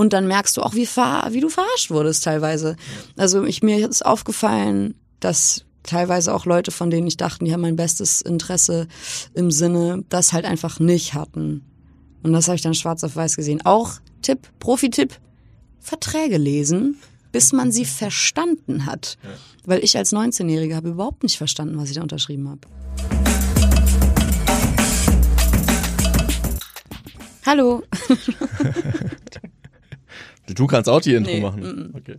Und dann merkst du auch, wie, ver wie du verarscht wurdest teilweise. Also ich, mir ist aufgefallen, dass teilweise auch Leute, von denen ich dachte, die haben mein bestes Interesse im Sinne, das halt einfach nicht hatten. Und das habe ich dann schwarz auf weiß gesehen. Auch Tipp, Profi-Tipp, Verträge lesen, bis man sie verstanden hat. Ja. Weil ich als 19-Jährige habe überhaupt nicht verstanden, was ich da unterschrieben habe. Hallo. du kannst auch die Intro nee, machen. Okay.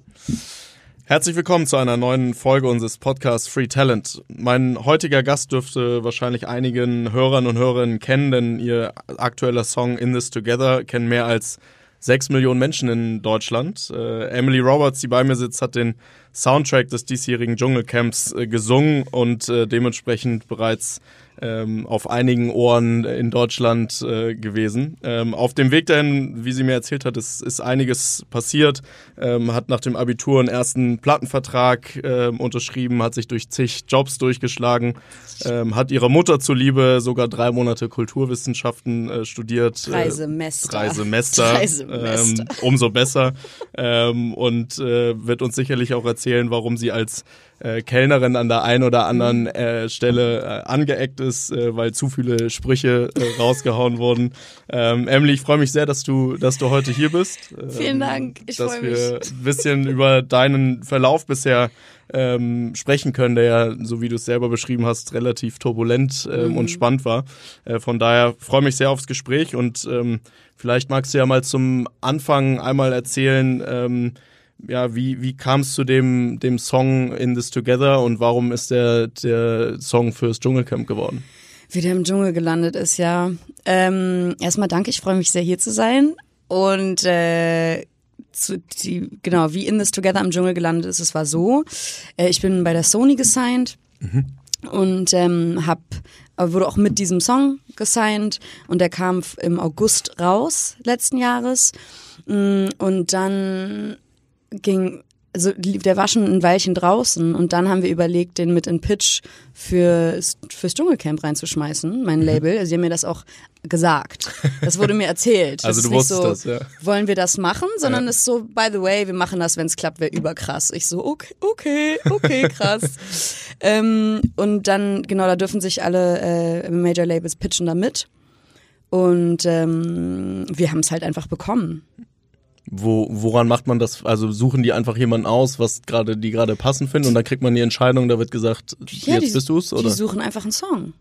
Herzlich willkommen zu einer neuen Folge unseres Podcasts Free Talent. Mein heutiger Gast dürfte wahrscheinlich einigen Hörern und Hörerinnen kennen, denn ihr aktueller Song In This Together kennen mehr als sechs Millionen Menschen in Deutschland. Äh, Emily Roberts, die bei mir sitzt, hat den Soundtrack des diesjährigen Dschungelcamps äh, gesungen und äh, dementsprechend bereits ähm, auf einigen Ohren in Deutschland äh, gewesen. Ähm, auf dem Weg dahin, wie sie mir erzählt hat, ist, ist einiges passiert. Ähm, hat nach dem Abitur einen ersten Plattenvertrag ähm, unterschrieben, hat sich durch zig Jobs durchgeschlagen, ähm, hat ihrer Mutter zuliebe sogar drei Monate Kulturwissenschaften äh, studiert. Drei Semester. Drei Semester. Drei Semester. Ähm, umso besser. ähm, und äh, wird uns sicherlich auch erzählen, warum sie als äh, Kellnerin an der einen oder anderen äh, Stelle äh, angeeckt ist, äh, weil zu viele Sprüche äh, rausgehauen wurden. Ähm, Emily, ich freue mich sehr, dass du, dass du heute hier bist. Ähm, Vielen Dank. Ich freue mich. Dass wir ein bisschen über deinen Verlauf bisher ähm, sprechen können, der ja, so wie du es selber beschrieben hast, relativ turbulent ähm, mhm. und spannend war. Äh, von daher freue mich sehr aufs Gespräch und ähm, vielleicht magst du ja mal zum Anfang einmal erzählen, ähm, ja, wie, wie kam es zu dem, dem Song In This Together und warum ist der, der Song fürs Dschungelcamp geworden? Wie der im Dschungel gelandet ist, ja. Ähm, erstmal danke, ich freue mich sehr hier zu sein. Und äh, zu, die, genau, wie In This Together im Dschungel gelandet ist, es war so. Äh, ich bin bei der Sony gesigned mhm. und ähm, hab wurde auch mit diesem Song gesigned und der kam im August raus letzten Jahres. Mm, und dann ging, also der war schon ein Weilchen draußen und dann haben wir überlegt, den mit in Pitch fürs, fürs Dschungelcamp reinzuschmeißen, mein mhm. Label. Also sie haben mir das auch gesagt. Das wurde mir erzählt. also du wusstest so, das, ja. Wollen wir das machen? Sondern ja. ist so, by the way, wir machen das, wenn es klappt, wäre überkrass. Ich so, okay, okay, okay, krass. ähm, und dann, genau, da dürfen sich alle äh, Major Labels pitchen da mit. Und ähm, wir haben es halt einfach bekommen. Wo, woran macht man das? Also suchen die einfach jemanden aus, was gerade die gerade passend finden und dann kriegt man die Entscheidung, da wird gesagt, ja, jetzt die, bist du's, oder? Die suchen einfach einen Song.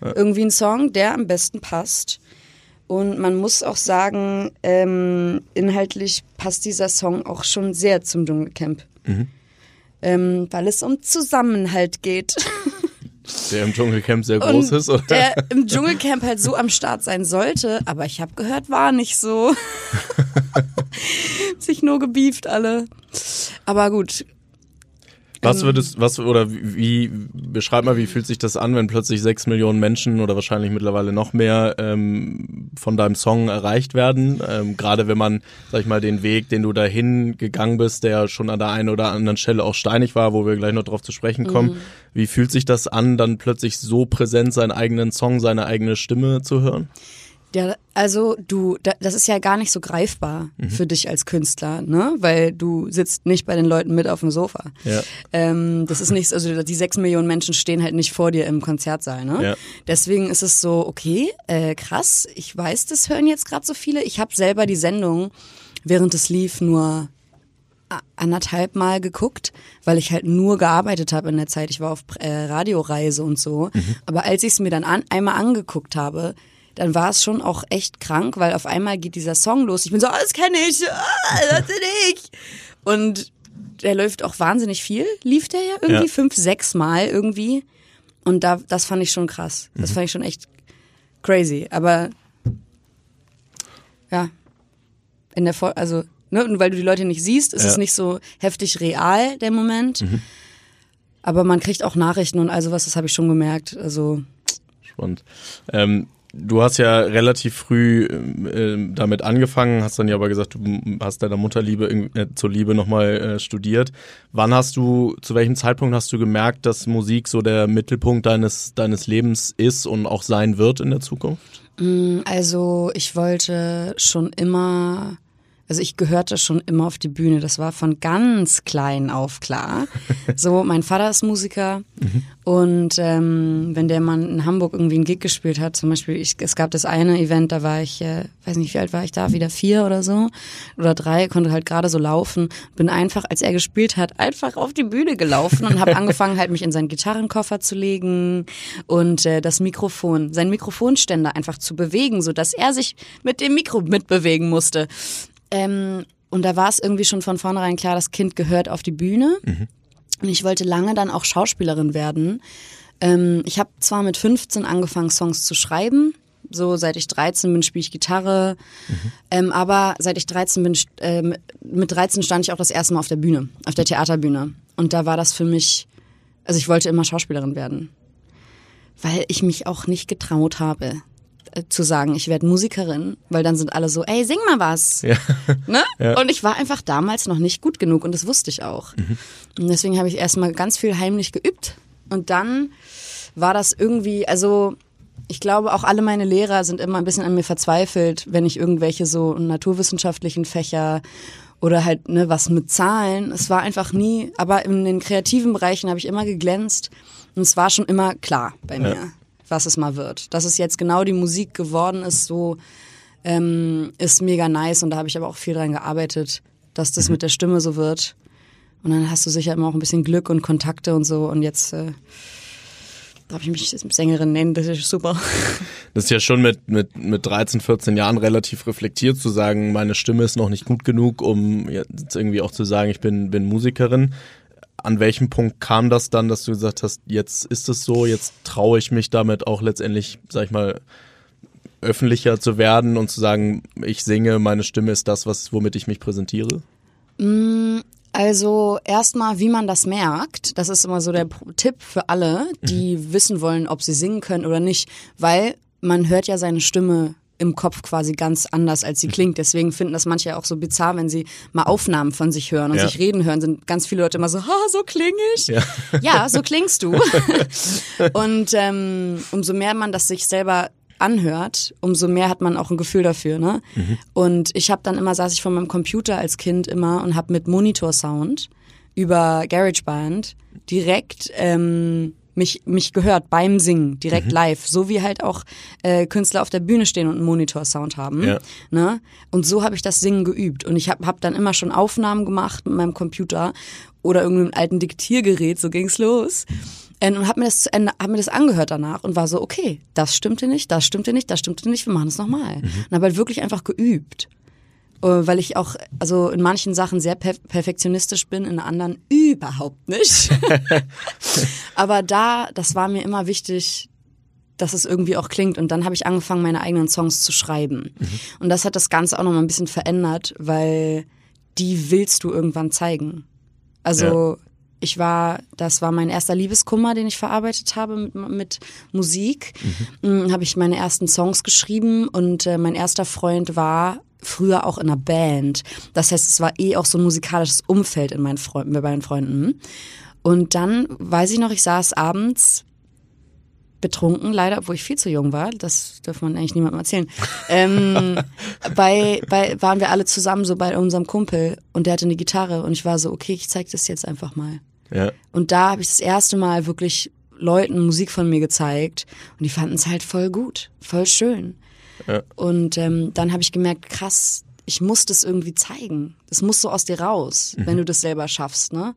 Ja. Irgendwie einen Song, der am besten passt. Und man muss auch sagen, ähm, inhaltlich passt dieser Song auch schon sehr zum Dschungelcamp. Mhm. Ähm, weil es um Zusammenhalt geht. Der im Dschungelcamp sehr groß und ist, oder? Der im Dschungelcamp halt so am Start sein sollte, aber ich habe gehört, war nicht so. Sich nur gebieft alle. Aber gut, was würdest, was oder wie, beschreib mal, wie fühlt sich das an, wenn plötzlich sechs Millionen Menschen oder wahrscheinlich mittlerweile noch mehr ähm, von deinem Song erreicht werden? Ähm, Gerade wenn man, sag ich mal, den Weg, den du dahin gegangen bist, der schon an der einen oder anderen Stelle auch steinig war, wo wir gleich noch drauf zu sprechen kommen. Mhm. Wie fühlt sich das an, dann plötzlich so präsent seinen eigenen Song, seine eigene Stimme zu hören? Ja, also du, das ist ja gar nicht so greifbar mhm. für dich als Künstler, ne? Weil du sitzt nicht bei den Leuten mit auf dem Sofa. Ja. Ähm, das ist nichts, also die sechs Millionen Menschen stehen halt nicht vor dir im Konzertsaal, ne? Ja. Deswegen ist es so, okay, äh, krass, ich weiß, das hören jetzt gerade so viele. Ich habe selber die Sendung, während es lief, nur anderthalb Mal geguckt, weil ich halt nur gearbeitet habe in der Zeit. Ich war auf äh, Radioreise und so. Mhm. Aber als ich es mir dann an, einmal angeguckt habe, dann war es schon auch echt krank, weil auf einmal geht dieser Song los. Ich bin so, oh, das kenne ich, oh, das bin ich. Und der läuft auch wahnsinnig viel, lief der ja irgendwie ja. fünf, sechs Mal irgendwie. Und da, das fand ich schon krass. Das mhm. fand ich schon echt crazy. Aber ja, in der Vor also, ne, weil du die Leute nicht siehst, ist ja. es nicht so heftig real, der Moment. Mhm. Aber man kriegt auch Nachrichten und all sowas, das habe ich schon gemerkt. Also. Spannend. Ähm, Du hast ja relativ früh äh, damit angefangen, hast dann ja aber gesagt, du hast deiner Mutterliebe äh, zur Liebe nochmal äh, studiert. Wann hast du, zu welchem Zeitpunkt hast du gemerkt, dass Musik so der Mittelpunkt deines, deines Lebens ist und auch sein wird in der Zukunft? Mm, also ich wollte schon immer Also ich gehörte schon immer auf die Bühne. Das war von ganz klein auf klar. So, mein Vater ist Musiker mhm. und ähm, wenn der Mann in Hamburg irgendwie einen Gig gespielt hat, zum Beispiel, ich, es gab das eine Event, da war ich, äh, weiß nicht, wie alt war ich da, wieder vier oder so oder drei, konnte halt gerade so laufen, bin einfach, als er gespielt hat, einfach auf die Bühne gelaufen und habe angefangen halt mich in seinen Gitarrenkoffer zu legen und äh, das Mikrofon, sein Mikrofonständer einfach zu bewegen, so dass er sich mit dem Mikro mitbewegen musste. Ähm, und da war es irgendwie schon von vornherein klar, das Kind gehört auf die Bühne. Mhm. Und ich wollte lange dann auch Schauspielerin werden. Ähm, ich habe zwar mit 15 angefangen, Songs zu schreiben. So seit ich 13 bin, spiele ich Gitarre. Mhm. Ähm, aber seit ich 13 bin, äh, mit 13 stand ich auch das erste Mal auf der Bühne, auf der Theaterbühne. Und da war das für mich, also ich wollte immer Schauspielerin werden. Weil ich mich auch nicht getraut habe. Äh, zu sagen, ich werde Musikerin, weil dann sind alle so, ey, sing mal was. Ja. Ne? Ja. Und ich war einfach damals noch nicht gut genug und das wusste ich auch. Mhm. Und deswegen habe ich erstmal ganz viel heimlich geübt und dann war das irgendwie, also ich glaube, auch alle meine Lehrer sind immer ein bisschen an mir verzweifelt, wenn ich irgendwelche so naturwissenschaftlichen Fächer oder halt ne, was mit Zahlen. Es war einfach nie, aber in den kreativen Bereichen habe ich immer geglänzt und es war schon immer klar bei mir. Ja was es mal wird. Dass es jetzt genau die Musik geworden ist, so ähm, ist mega nice und da habe ich aber auch viel dran gearbeitet, dass das mhm. mit der Stimme so wird. Und dann hast du sicher immer auch ein bisschen Glück und Kontakte und so und jetzt äh, darf ich mich Sängerin nennen, das ist super. Das ist ja schon mit, mit, mit 13, 14 Jahren relativ reflektiert zu sagen, meine Stimme ist noch nicht gut genug, um jetzt irgendwie auch zu sagen, ich bin, bin Musikerin an welchem Punkt kam das dann, dass du gesagt hast, jetzt ist es so, jetzt traue ich mich damit auch letztendlich, sag ich mal, öffentlicher zu werden und zu sagen, ich singe, meine Stimme ist das, was, womit ich mich präsentiere? Mm, also erstmal, wie man das merkt, das ist immer so der Tipp für alle, die mhm. wissen wollen, ob sie singen können oder nicht, weil man hört ja seine Stimme im Kopf quasi ganz anders, als sie mhm. klingt. Deswegen finden das manche auch so bizarr, wenn sie mal Aufnahmen von sich hören und ja. sich reden hören, sind ganz viele Leute immer so, ha, so kling ich. Ja, ja so klingst du. und ähm, umso mehr man das sich selber anhört, umso mehr hat man auch ein Gefühl dafür. Ne? Mhm. Und ich habe dann immer, saß ich vor meinem Computer als Kind immer und habe mit Monitorsound über GarageBand direkt ähm, mich, mich gehört beim Singen, direkt mhm. live. So wie halt auch äh, Künstler auf der Bühne stehen und einen Monitorsound haben. Ja. Ne? Und so habe ich das Singen geübt. Und ich habe hab dann immer schon Aufnahmen gemacht mit meinem Computer oder irgendeinem alten Diktiergerät, so ging's los. Ähm, und habe mir das zu Ende, hab mir das angehört danach und war so, okay, das stimmte nicht, das stimmte nicht, das stimmte nicht, wir machen es nochmal. Mhm. Und habe halt wirklich einfach geübt. Äh, weil ich auch also in manchen Sachen sehr per perfektionistisch bin, in anderen überhaupt nicht. Aber da, das war mir immer wichtig, dass es irgendwie auch klingt. Und dann habe ich angefangen, meine eigenen Songs zu schreiben. Mhm. Und das hat das Ganze auch noch mal ein bisschen verändert, weil die willst du irgendwann zeigen. Also ja. ich war, das war mein erster Liebeskummer, den ich verarbeitet habe mit, mit Musik. Mhm. Mm, habe ich meine ersten Songs geschrieben und äh, mein erster Freund war früher auch in einer Band. Das heißt, es war eh auch so ein musikalisches Umfeld in meinen Freunden, bei meinen Freunden. Und dann weiß ich noch, ich saß abends betrunken, leider, obwohl ich viel zu jung war. Das darf man eigentlich niemandem erzählen. ähm, bei, bei, waren wir alle zusammen so bei unserem Kumpel und der hatte eine Gitarre und ich war so, okay, ich zeig das jetzt einfach mal. Ja. Und da habe ich das erste Mal wirklich Leuten Musik von mir gezeigt und die fanden es halt voll gut, voll schön. Und ähm, dann habe ich gemerkt, krass, ich muss das irgendwie zeigen. Das muss so aus dir raus, mhm. wenn du das selber schaffst, ne?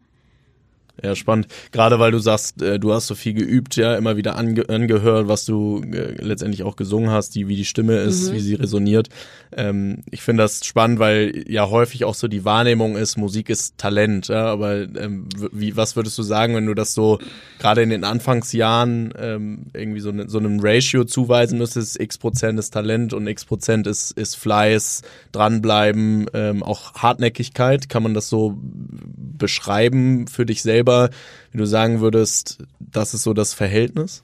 Ja, spannend. Gerade weil du sagst, äh, du hast so viel geübt, ja, immer wieder ange angehört, was du äh, letztendlich auch gesungen hast, die, wie die Stimme ist, mhm. wie sie resoniert. Ähm, ich finde das spannend, weil ja häufig auch so die Wahrnehmung ist, Musik ist Talent, ja, aber ähm, wie, was würdest du sagen, wenn du das so gerade in den Anfangsjahren ähm, irgendwie so, ne, so einem Ratio zuweisen müsstest, x Prozent ist Talent und x Prozent ist, ist Fleiß, dranbleiben, ähm, auch Hartnäckigkeit, kann man das so beschreiben für dich selber? Selber, wie du sagen würdest, das ist so das Verhältnis?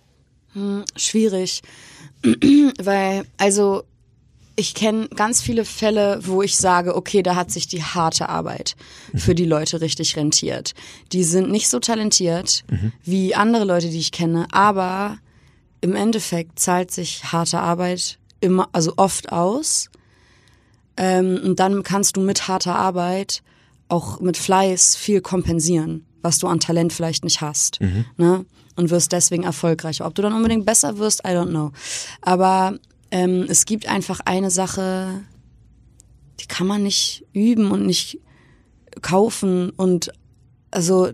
Hm, schwierig, weil also ich kenne ganz viele Fälle, wo ich sage, okay, da hat sich die harte Arbeit für die Leute richtig rentiert. Die sind nicht so talentiert mhm. wie andere Leute, die ich kenne, aber im Endeffekt zahlt sich harte Arbeit immer, also oft aus. Ähm, und dann kannst du mit harter Arbeit, auch mit Fleiß viel kompensieren, was du an Talent vielleicht nicht hast. Mhm. Ne? Und wirst deswegen erfolgreicher. Ob du dann unbedingt besser wirst, I don't know. Aber ähm, es gibt einfach eine Sache, die kann man nicht üben und nicht kaufen und also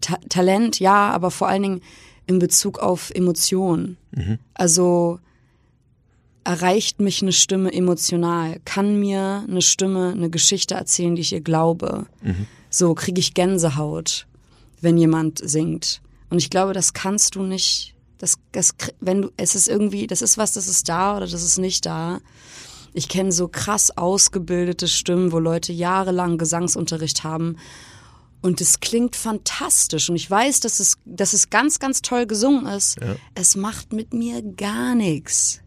Ta Talent ja, aber vor allen Dingen in Bezug auf Emotionen. Mhm. Also erreicht mich eine Stimme emotional? Kann mir eine Stimme eine Geschichte erzählen, die ich ihr glaube? Mhm. So kriege ich Gänsehaut, wenn jemand singt. Und ich glaube, das kannst du nicht. Das, das, wenn du, es ist irgendwie, das ist was, das ist da oder das ist nicht da. Ich kenne so krass ausgebildete Stimmen, wo Leute jahrelang Gesangsunterricht haben und es klingt fantastisch und ich weiß, dass es, dass es ganz, ganz toll gesungen ist. Ja. Es macht mit mir gar nichts.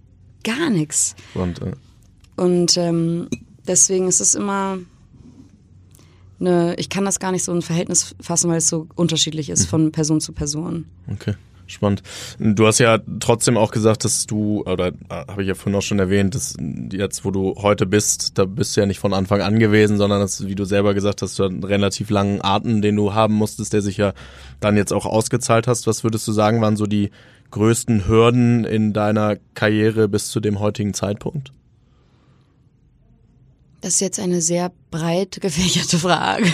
Gar nichts. Und, äh und ähm, deswegen ist es immer eine, ich kann das gar nicht so ein Verhältnis fassen, weil es so unterschiedlich ist mhm. von Person zu Person. Okay. Spannend. Du hast ja trotzdem auch gesagt, dass du, oder äh, habe ich ja vorhin auch schon erwähnt, dass jetzt, wo du heute bist, da bist du ja nicht von Anfang an gewesen, sondern dass, wie du selber gesagt hast, du einen relativ langen Atem, den du haben musstest, der sich ja dann jetzt auch ausgezahlt hast. Was würdest du sagen, waren so die größten Hürden in deiner Karriere bis zu dem heutigen Zeitpunkt? Das ist jetzt eine sehr breit gefächerte Frage.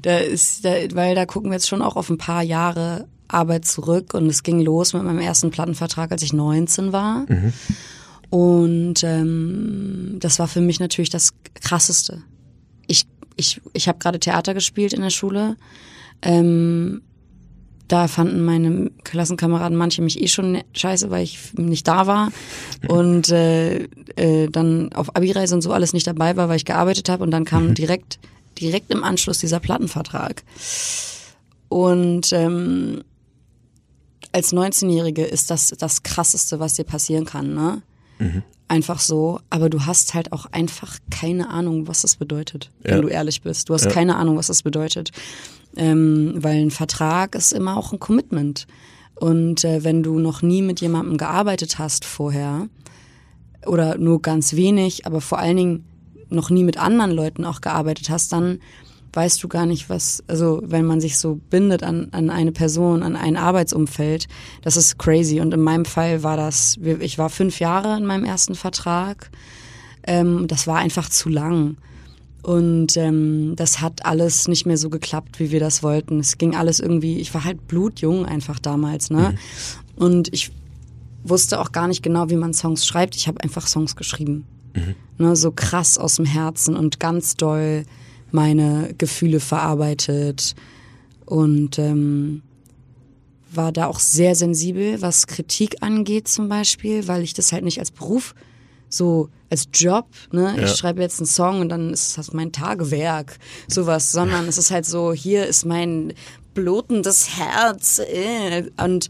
Da ist, da, weil da gucken wir jetzt schon auch auf ein paar Jahre Arbeit zurück und es ging los mit meinem ersten Plattenvertrag, als ich 19 war. Mhm. Und ähm, das war für mich natürlich das Krasseste. Ich, ich, ich habe gerade Theater gespielt in der Schule. Ähm, da fanden meine Klassenkameraden manche mich eh schon scheiße, weil ich nicht da war und äh, äh, dann auf Abi-Reise und so alles nicht dabei war, weil ich gearbeitet habe und dann kam mhm. direkt direkt im Anschluss dieser Plattenvertrag. Und ähm, als 19-Jährige ist das das Krasseste, was dir passieren kann, ne? Mhm. Einfach so. Aber du hast halt auch einfach keine Ahnung, was das bedeutet, ja. wenn du ehrlich bist. Du hast ja. keine Ahnung, was das bedeutet. Ähm, weil ein Vertrag ist immer auch ein Commitment. Und äh, wenn du noch nie mit jemandem gearbeitet hast vorher, oder nur ganz wenig, aber vor allen Dingen noch nie mit anderen Leuten auch gearbeitet hast, dann weißt du gar nicht, was, also wenn man sich so bindet an, an eine Person, an ein Arbeitsumfeld, das ist crazy. Und in meinem Fall war das, ich war fünf Jahre in meinem ersten Vertrag. Ähm, das war einfach zu lang. Und ähm, das hat alles nicht mehr so geklappt, wie wir das wollten. Es ging alles irgendwie, ich war halt blutjung einfach damals, ne? Mhm. Und ich wusste auch gar nicht genau, wie man Songs schreibt. Ich habe einfach Songs geschrieben. Mhm. Ne, so krass aus dem Herzen und ganz doll meine Gefühle verarbeitet und ähm, war da auch sehr sensibel, was Kritik angeht zum Beispiel, weil ich das halt nicht als Beruf so als Job, ne, ja. ich schreibe jetzt einen Song und dann ist das mein Tagewerk, sowas, sondern es ist halt so, hier ist mein blutendes Herz äh, und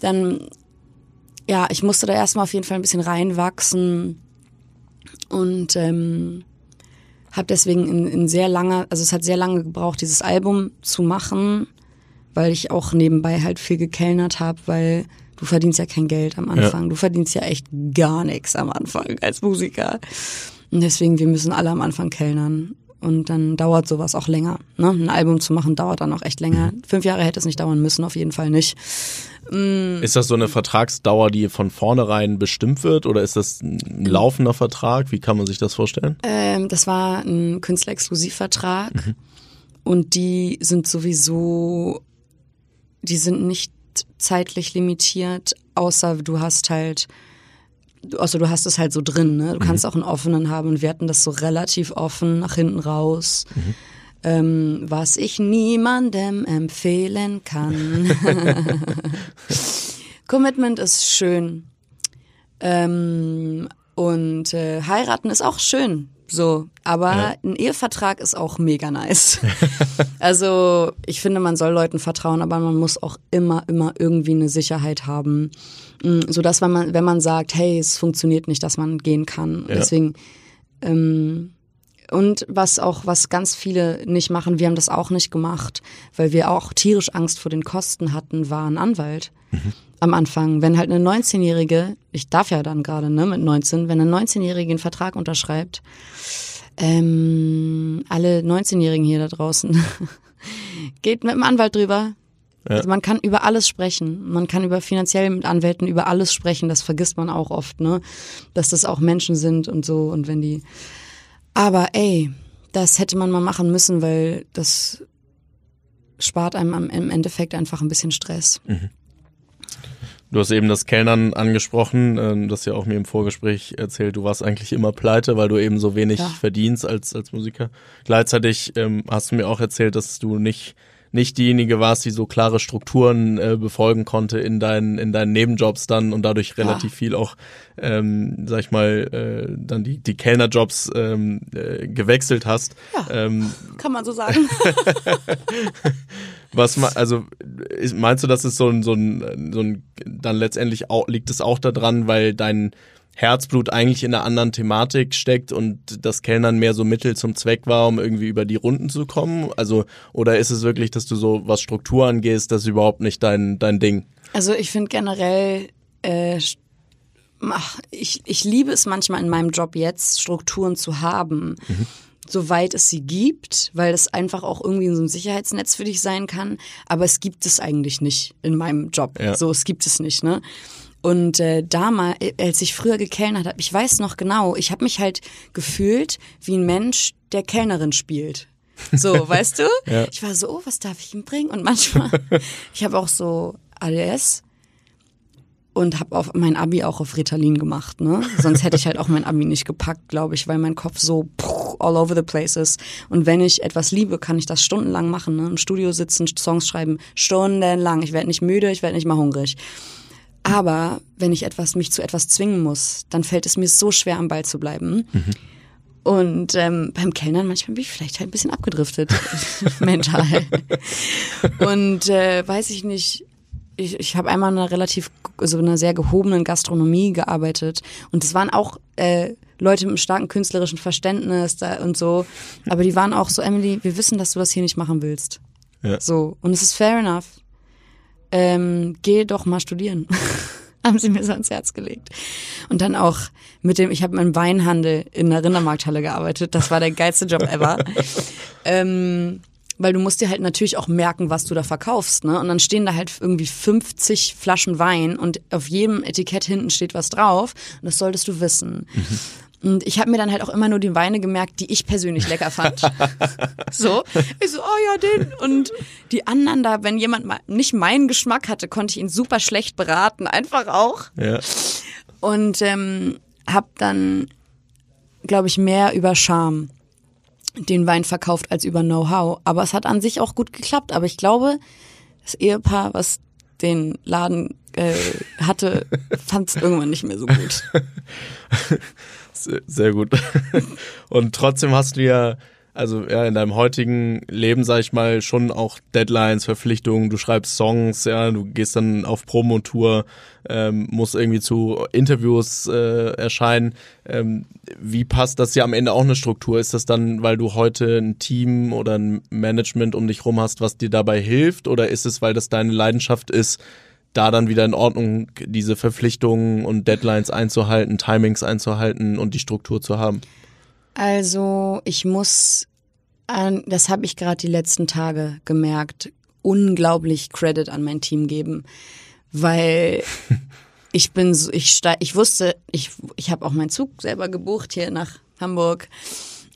dann, ja, ich musste da erstmal auf jeden Fall ein bisschen reinwachsen und ähm, habe deswegen in, in sehr langer, also es hat sehr lange gebraucht, dieses Album zu machen, weil ich auch nebenbei halt viel gekellnert habe, weil du verdienst ja kein Geld am Anfang. Ja. Du verdienst ja echt gar nichts am Anfang als Musiker. Und deswegen, wir müssen alle am Anfang kellnern. Und dann dauert sowas auch länger. Ne? Ein Album zu machen dauert dann auch echt länger. Mhm. Fünf Jahre hätte es nicht dauern müssen, auf jeden Fall nicht. Mm. Ist das so eine Vertragsdauer, die von vornherein bestimmt wird oder ist das ein laufender Vertrag? Wie kann man sich das vorstellen? Ähm, das war ein Künstlerexklusivvertrag mhm. und die sind sowieso, die sind nicht zeitlich limitiert, außer du hast halt also du hast es halt so drin, ne? Du mhm. kannst auch einen offenen haben und wir hatten das so relativ offen nach hinten raus. Mhm. Ähm, was ich niemandem empfehlen kann. Commitment ist schön. Ähm, und äh, heiraten ist auch schön. So, aber ja. ein Ehevertrag ist auch mega nice. also, ich finde, man soll Leuten vertrauen, aber man muss auch immer, immer irgendwie eine Sicherheit haben. Mm, so dass wenn man, wenn man sagt, hey, es funktioniert nicht, dass man gehen kann. Ja. Deswegen, ähm, und was auch, was ganz viele nicht machen, wir haben das auch nicht gemacht, weil wir auch tierisch Angst vor den Kosten hatten, war ein Anwalt. Mhm. Am Anfang. Wenn halt eine 19-Jährige, ich darf ja dann gerade, ne, mit 19, wenn eine 19-Jährige einen Vertrag unterschreibt, ähm, alle 19-Jährigen hier da draußen, geht mit dem Anwalt drüber. Ja. Also man kann über alles sprechen. Man kann über finanziell mit Anwälten über alles sprechen. Das vergisst man auch oft, ne? Dass das auch Menschen sind und so. Und wenn die. Aber ey, das hätte man mal machen müssen, weil das spart einem im Endeffekt einfach ein bisschen Stress. Mhm. Du hast eben das Kellnern angesprochen, ähm, das ja auch mir im Vorgespräch erzählt, du warst eigentlich immer pleite, weil du eben so wenig ja. verdienst als, als Musiker. Gleichzeitig ähm, hast du mir auch erzählt, dass du nicht nicht diejenige warst, die so klare Strukturen äh, befolgen konnte in deinen in deinen Nebenjobs dann und dadurch relativ ja. viel auch, ähm, sag ich mal, äh, dann die die Kellnerjobs ähm, äh, gewechselt hast. Ja, ähm, kann man so sagen. Was also meinst du, dass es so ein so ein so ein dann letztendlich auch liegt es auch daran, weil dein Herzblut eigentlich in einer anderen Thematik steckt und das Kellnern mehr so Mittel zum Zweck war, um irgendwie über die Runden zu kommen? Also, oder ist es wirklich, dass du so, was Struktur angehst, das ist überhaupt nicht dein, dein Ding? Also ich finde generell, äh, ich, ich liebe es manchmal in meinem Job jetzt, Strukturen zu haben. Mhm soweit es sie gibt, weil es einfach auch irgendwie so ein Sicherheitsnetz für dich sein kann. Aber es gibt es eigentlich nicht in meinem Job. Ja. So, es gibt es nicht, ne? Und äh, damals, äh, als ich früher gekellnert habe, ich weiß noch genau, ich habe mich halt gefühlt wie ein Mensch, der Kellnerin spielt. So, weißt du? Ja. Ich war so, oh, was darf ich ihm bringen? Und manchmal, ich habe auch so ADS und habe auf mein Abi auch auf Ritalin gemacht, ne? Sonst hätte ich halt auch mein Abi nicht gepackt, glaube ich, weil mein Kopf so all over the place ist. Und wenn ich etwas liebe, kann ich das stundenlang machen, ne? Im Studio sitzen, Songs schreiben, stundenlang. Ich werde nicht müde, ich werde nicht mal hungrig. Aber wenn ich etwas, mich zu etwas zwingen muss, dann fällt es mir so schwer, am Ball zu bleiben. Mhm. Und ähm, beim Kellnern manchmal bin ich vielleicht halt ein bisschen abgedriftet, mental. Und äh, weiß ich nicht, ich, ich habe einmal in einer relativ, so einer sehr gehobenen Gastronomie gearbeitet und es waren auch äh, Leute mit einem starken künstlerischen Verständnis und so, aber die waren auch so, Emily, wir wissen, dass du das hier nicht machen willst. Ja. So und es ist fair enough ähm, geh doch mal studieren. haben sie mir so ans Herz gelegt. Und dann auch mit dem, ich habe im Weinhandel in der Rindermarkthalle gearbeitet. Das war der geilste Job ever. ähm, weil du musst dir halt natürlich auch merken, was du da verkaufst, ne? Und dann stehen da halt irgendwie 50 Flaschen Wein und auf jedem Etikett hinten steht was drauf und das solltest du wissen. Mhm. Und ich habe mir dann halt auch immer nur die Weine gemerkt, die ich persönlich lecker fand. so. Ich so, oh ja, den. Und die anderen da, wenn jemand mal nicht meinen Geschmack hatte, konnte ich ihn super schlecht beraten. Einfach auch. Ja. Und ähm, habe dann, glaube ich, mehr über Charme den Wein verkauft als über Know-how. Aber es hat an sich auch gut geklappt. Aber ich glaube, das Ehepaar, was den Laden äh, hatte, fand es irgendwann nicht mehr so gut. Sehr gut. Und trotzdem hast du ja, also ja, in deinem heutigen Leben, sag ich mal, schon auch Deadlines, Verpflichtungen, du schreibst Songs, ja, du gehst dann auf Promotour, ähm, musst irgendwie zu Interviews äh, erscheinen. Ähm, wie passt das ja am Ende auch eine Struktur? Ist das dann, weil du heute ein Team oder ein Management um dich rum hast, was dir dabei hilft? Oder ist es, weil das deine Leidenschaft ist, da dann wieder in Ordnung, diese Verpflichtungen und Deadlines einzuhalten, Timings einzuhalten und die Struktur zu haben? Also ich muss, das habe ich gerade die letzten Tage gemerkt, unglaublich Credit an mein Team geben, weil ich bin so, ich, ich wusste, ich, ich habe auch meinen Zug selber gebucht hier nach Hamburg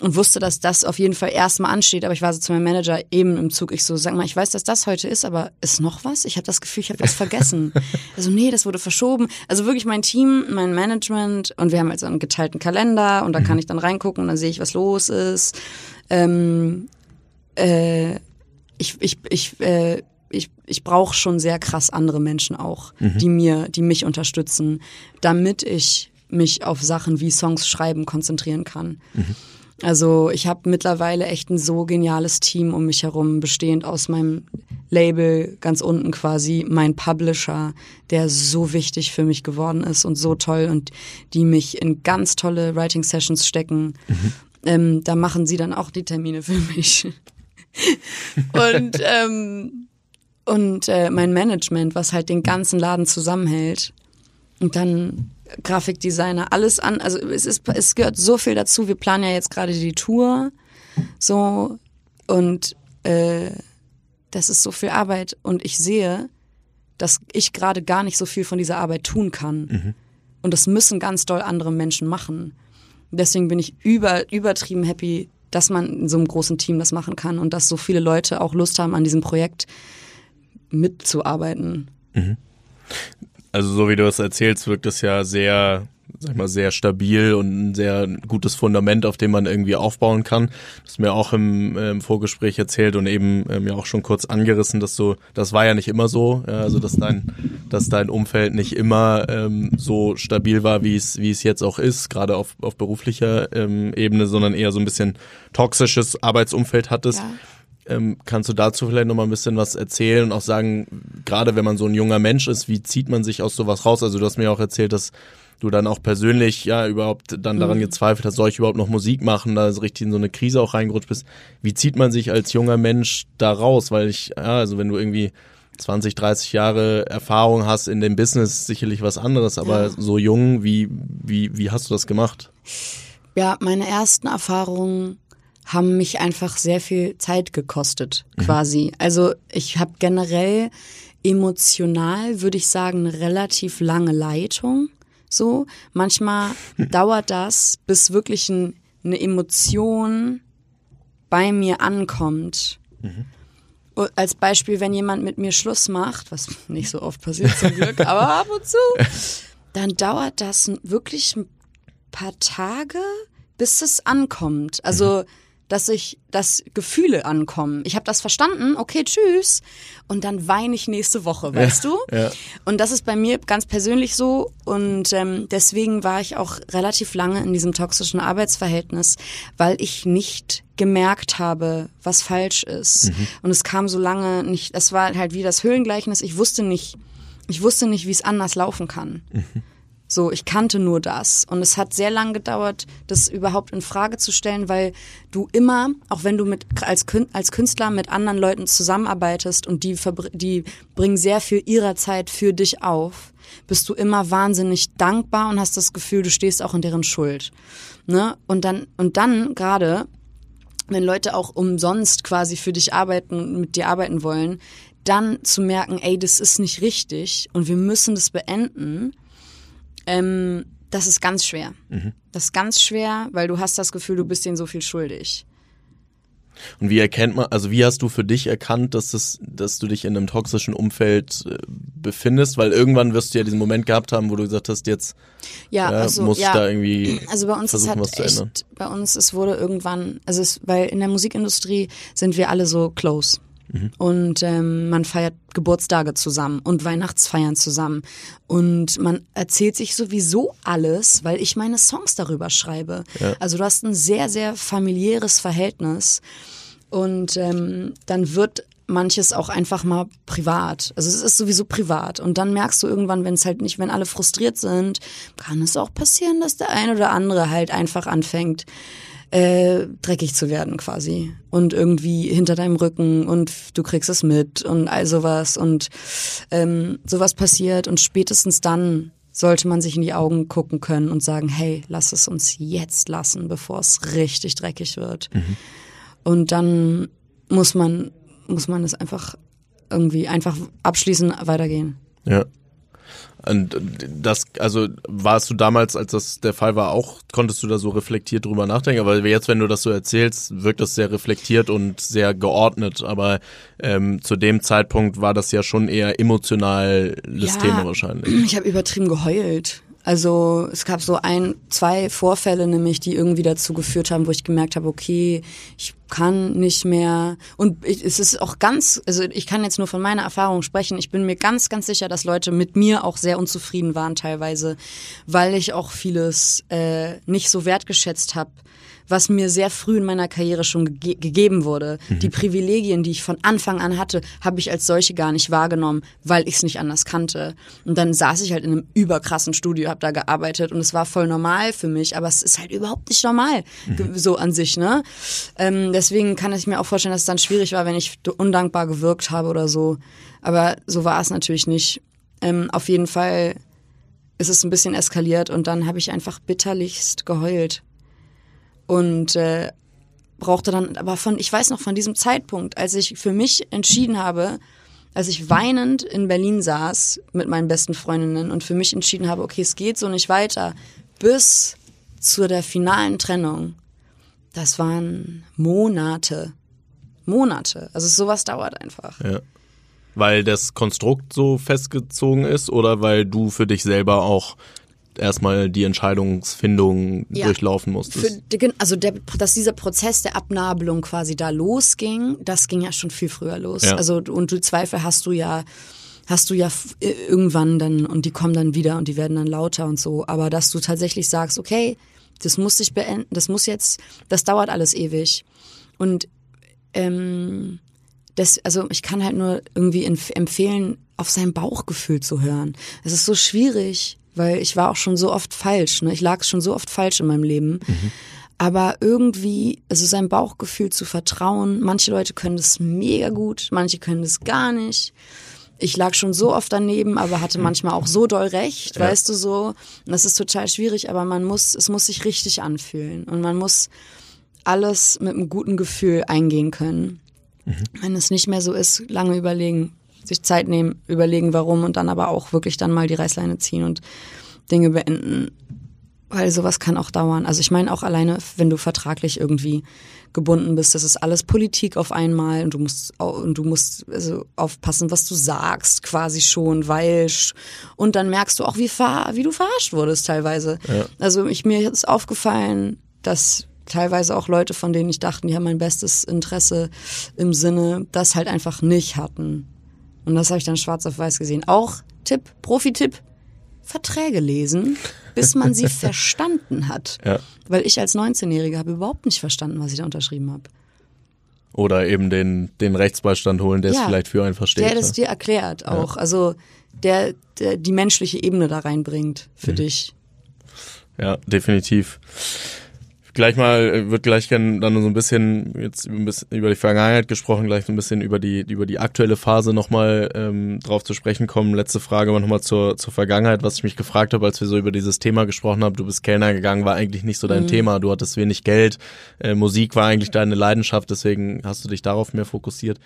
und wusste, dass das auf jeden Fall erstmal ansteht. Aber ich war so zu meinem Manager eben im Zug. Ich so, sag mal, ich weiß, dass das heute ist, aber ist noch was? Ich habe das Gefühl, ich habe was vergessen. also nee, das wurde verschoben. Also wirklich mein Team, mein Management und wir haben halt so einen geteilten Kalender und da kann mhm. ich dann reingucken und dann sehe ich, was los ist. Ähm, äh, ich ich, ich äh, ich, ich brauche schon sehr krass andere Menschen auch, mhm. die mir, die mich unterstützen, damit ich mich auf Sachen wie Songs schreiben konzentrieren kann. Mhm. Also ich habe mittlerweile echt ein so geniales Team um mich herum, bestehend aus meinem Label ganz unten quasi, mein Publisher, der so wichtig für mich geworden ist und so toll und die mich in ganz tolle Writing Sessions stecken. Mhm. Ähm, da machen sie dann auch die Termine für mich. und ähm, und äh, mein Management, was halt den ganzen Laden zusammenhält. Und dann Grafikdesigner, alles an. Also es ist, es gehört so viel dazu. Wir planen ja jetzt gerade die Tour, so und äh, das ist so viel Arbeit. Und ich sehe, dass ich gerade gar nicht so viel von dieser Arbeit tun kann. Mhm. Und das müssen ganz doll andere Menschen machen. Deswegen bin ich über, übertrieben happy, dass man in so einem großen Team das machen kann und dass so viele Leute auch Lust haben, an diesem Projekt mitzuarbeiten. Mhm. Also so wie du es erzählst, wirkt es ja sehr sag mal, sehr stabil und ein sehr gutes Fundament, auf dem man irgendwie aufbauen kann. Das ist mir auch im, äh, im Vorgespräch erzählt und eben äh, mir auch schon kurz angerissen, dass so, das war ja nicht immer so, ja, also dass dein, dass dein Umfeld nicht immer ähm, so stabil war, wie es, wie es jetzt auch ist, gerade auf, auf beruflicher ähm, Ebene, sondern eher so ein bisschen toxisches Arbeitsumfeld hattest. Ja. Ähm, kannst du dazu vielleicht noch mal ein bisschen was erzählen und auch sagen, gerade wenn man so ein junger Mensch ist, wie zieht man sich aus sowas raus? Also du hast mir auch erzählt, dass du dann auch persönlich ja überhaupt dann daran mhm. gezweifelt hast, soll ich überhaupt noch Musik machen, da so richtig in so eine Krise auch reingerutscht bist. Wie zieht man sich als junger Mensch da raus? Weil ich, ja, also wenn du irgendwie 20, 30 Jahre Erfahrung hast in dem Business, sicherlich was anderes, aber ja. so jung, wie, wie, wie hast du das gemacht? Ja, meine ersten Erfahrungen haben mich einfach sehr viel Zeit gekostet, mhm. quasi. Mhm. Also ich habe generell emotional, würde ich sagen, eine relativ lange Leitung. So, manchmal dauert das, bis wirklich ein, eine Emotion bei mir ankommt. Mhm. Als Beispiel, wenn jemand mit mir Schluss macht, was nicht so oft passiert zum Glück, aber ab und zu, dann dauert das wirklich ein paar Tage, bis es ankommt. Also mhm dass ich, dass Gefühle ankommen. Ich habe das verstanden, okay, tschüss. Und dann weine ich nächste Woche, weißt ja, du? Ja. Und das ist bei mir ganz persönlich so. Und ähm, deswegen war ich auch relativ lange in diesem toxischen Arbeitsverhältnis, weil ich nicht gemerkt habe, was falsch ist. Mhm. Und es kam so lange nicht, es war halt wie das Höhlengleichnis, ich wusste nicht, ich wusste nicht, wie es anders laufen kann. Mhm. So, ich kannte nur das. Und es hat sehr lange gedauert, das überhaupt in Frage zu stellen, weil du immer, auch wenn du mit, als, als Künstler mit anderen Leuten zusammenarbeitest und die, die bringen sehr viel ihrer Zeit für dich auf, bist du immer wahnsinnig dankbar und hast das Gefühl, du stehst auch in deren Schuld. Ne? Und dann, und dann gerade, wenn Leute auch umsonst quasi für dich arbeiten und mit dir arbeiten wollen, dann zu merken, ey, das ist nicht richtig und wir müssen das beenden ähm, das ist ganz schwer. Mhm. Das ist ganz schwer, weil du hast das Gefühl, du bist denen so viel schuldig. Und wie erkennt man, also wie hast du für dich erkannt, dass es, dass du dich in einem toxischen Umfeld äh, befindest? Weil irgendwann wirst du ja diesen Moment gehabt haben, wo du gesagt hast, jetzt ja, ja also, musst ja. da irgendwie also bei uns versuchen, ist halt echt, Bei uns, es wurde irgendwann, also es, weil in der Musikindustrie sind wir alle so close. Mhm. Und ähm, man feiert Geburtstage zusammen und Weihnachtsfeiern zusammen. Und man erzählt sich sowieso alles, weil ich meine Songs darüber schreibe. Ja. Also du hast ein sehr, sehr familiäres Verhältnis. Und ähm, dann wird manches auch einfach mal privat. Also es ist sowieso privat. Und dann merkst du irgendwann, wenn es halt nicht, wenn alle frustriert sind, kann es auch passieren, dass der ein oder andere halt einfach anfängt, äh, dreckig zu werden quasi und irgendwie hinter deinem Rücken und du kriegst es mit und all sowas und ähm, sowas passiert und spätestens dann sollte man sich in die Augen gucken können und sagen, hey, lass es uns jetzt lassen, bevor es richtig dreckig wird. Mhm. Und dann muss man, muss man es einfach irgendwie einfach abschließen, weitergehen. Ja. Und das, also warst du damals, als das der Fall war, auch, konntest du da so reflektiert drüber nachdenken? Aber jetzt, wenn du das so erzählst, wirkt das sehr reflektiert und sehr geordnet. Aber ähm, zu dem Zeitpunkt war das ja schon eher emotionales ja, Thema wahrscheinlich. Ich habe übertrieben geheult. Also es gab so ein, zwei Vorfälle nämlich, die irgendwie dazu geführt haben, wo ich gemerkt habe, okay, ich kann nicht mehr. Und ich, es ist auch ganz, also ich kann jetzt nur von meiner Erfahrung sprechen. Ich bin mir ganz, ganz sicher, dass Leute mit mir auch sehr unzufrieden waren teilweise, weil ich auch vieles äh, nicht so wertgeschätzt habe was mir sehr früh in meiner Karriere schon ge gegeben wurde. Mhm. Die Privilegien, die ich von Anfang an hatte, habe ich als solche gar nicht wahrgenommen, weil ich es nicht anders kannte. Und dann saß ich halt in einem überkrassen Studio, habe da gearbeitet und es war voll normal für mich, aber es ist halt überhaupt nicht normal, mhm. so an sich. Ne? Ähm, deswegen kann ich mir auch vorstellen, dass es dann schwierig war, wenn ich undankbar gewirkt habe oder so. Aber so war es natürlich nicht. Ähm, auf jeden Fall ist es ein bisschen eskaliert und dann habe ich einfach bitterlichst geheult. Und äh, brauchte dann aber von, ich weiß noch von diesem Zeitpunkt, als ich für mich entschieden habe, als ich weinend in Berlin saß mit meinen besten Freundinnen und für mich entschieden habe, okay, es geht so nicht weiter, bis zu der finalen Trennung. Das waren Monate. Monate. Also sowas dauert einfach. Ja. Weil das Konstrukt so festgezogen ist oder weil du für dich selber auch erstmal die Entscheidungsfindung ja. durchlaufen musstest? Für, also der, dass dieser Prozess der Abnabelung quasi da losging, das ging ja schon viel früher los. Ja. Also und du Zweifel hast du ja hast du ja äh, irgendwann dann und die kommen dann wieder und die werden dann lauter und so. Aber dass du tatsächlich sagst, okay, das muss sich beenden, das muss jetzt, das dauert alles ewig. Und ähm, das, also ich kann halt nur irgendwie empfehlen, auf sein Bauchgefühl zu hören. Es ist so schwierig, weil ich war auch schon so oft falsch. Ne? Ich lag schon so oft falsch in meinem Leben. Mhm. Aber irgendwie, also sein Bauchgefühl zu vertrauen. Manche Leute können das mega gut, manche können das gar nicht. Ich lag schon so oft daneben, aber hatte manchmal auch so doll recht, ja. weißt du so. Und das ist total schwierig, aber man muss, es muss sich richtig anfühlen und man muss alles mit einem guten Gefühl eingehen können. Mhm. Wenn es nicht mehr so ist, lange überlegen, sich Zeit nehmen, überlegen, warum und dann aber auch wirklich dann mal die Reißleine ziehen und Dinge beenden. Weil sowas kann auch dauern. Also ich meine auch alleine, wenn du vertraglich irgendwie gebunden bist, das ist alles Politik auf einmal und du musst und du musst also aufpassen, was du sagst, quasi schon, weil und dann merkst du auch, wie, ver, wie du verarscht wurdest teilweise. Ja. Also ich mir ist aufgefallen, dass teilweise auch Leute, von denen ich dachte, die haben mein bestes Interesse im Sinne, das halt einfach nicht hatten. Und das habe ich dann schwarz auf weiß gesehen. Auch Tipp, Profi-Tipp, Verträge lesen, bis man sie verstanden hat. Ja. Weil ich als 19-Jährige habe überhaupt nicht verstanden, was ich da unterschrieben habe. Oder eben den, den Rechtsbeistand holen, der ja, es vielleicht für einen versteht. Der das dir erklärt auch. Ja. Also der, der die menschliche Ebene da reinbringt für mhm. dich. Ja, definitiv gleich mal, äh, wird gleich gerne dann so ein bisschen jetzt über, die Vergangenheit gesprochen, gleich so ein bisschen über die, über die aktuelle Phase nochmal ähm, drauf zu sprechen kommen. Letzte Frage aber nochmal zur, zur Vergangenheit, was ich mich gefragt habe, als wir so über dieses Thema gesprochen haben. Du bist Kellner gegangen, war eigentlich nicht so dein mhm. Thema. Du hattest wenig Geld. Äh, Musik war eigentlich deine Leidenschaft, deswegen hast du dich darauf mehr fokussiert.